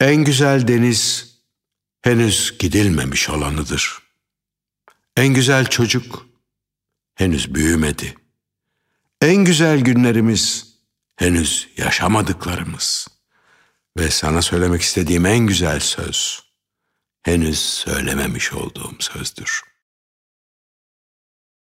En güzel deniz henüz gidilmemiş olanıdır. En güzel çocuk henüz büyümedi. En güzel günlerimiz henüz yaşamadıklarımız. Ve sana söylemek istediğim en güzel söz henüz söylememiş olduğum sözdür.